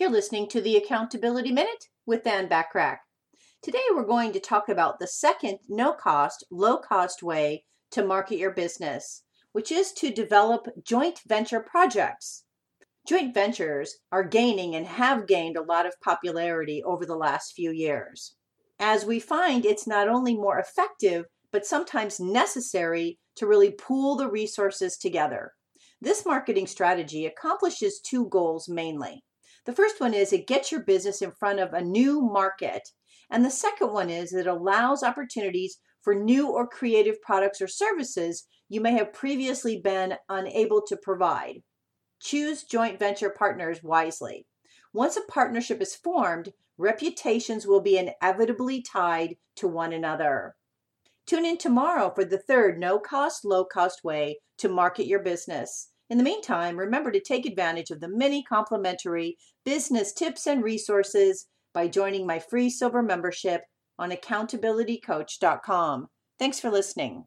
You're listening to the Accountability Minute with Ann Bachrach. Today we're going to talk about the second no cost, low cost way to market your business, which is to develop joint venture projects. Joint ventures are gaining and have gained a lot of popularity over the last few years. As we find, it's not only more effective, but sometimes necessary to really pool the resources together. This marketing strategy accomplishes two goals mainly. The first one is it gets your business in front of a new market. And the second one is it allows opportunities for new or creative products or services you may have previously been unable to provide. Choose joint venture partners wisely. Once a partnership is formed, reputations will be inevitably tied to one another. Tune in tomorrow for the third no cost, low cost way to market your business. In the meantime, remember to take advantage of the many complimentary business tips and resources by joining my free silver membership on accountabilitycoach.com. Thanks for listening.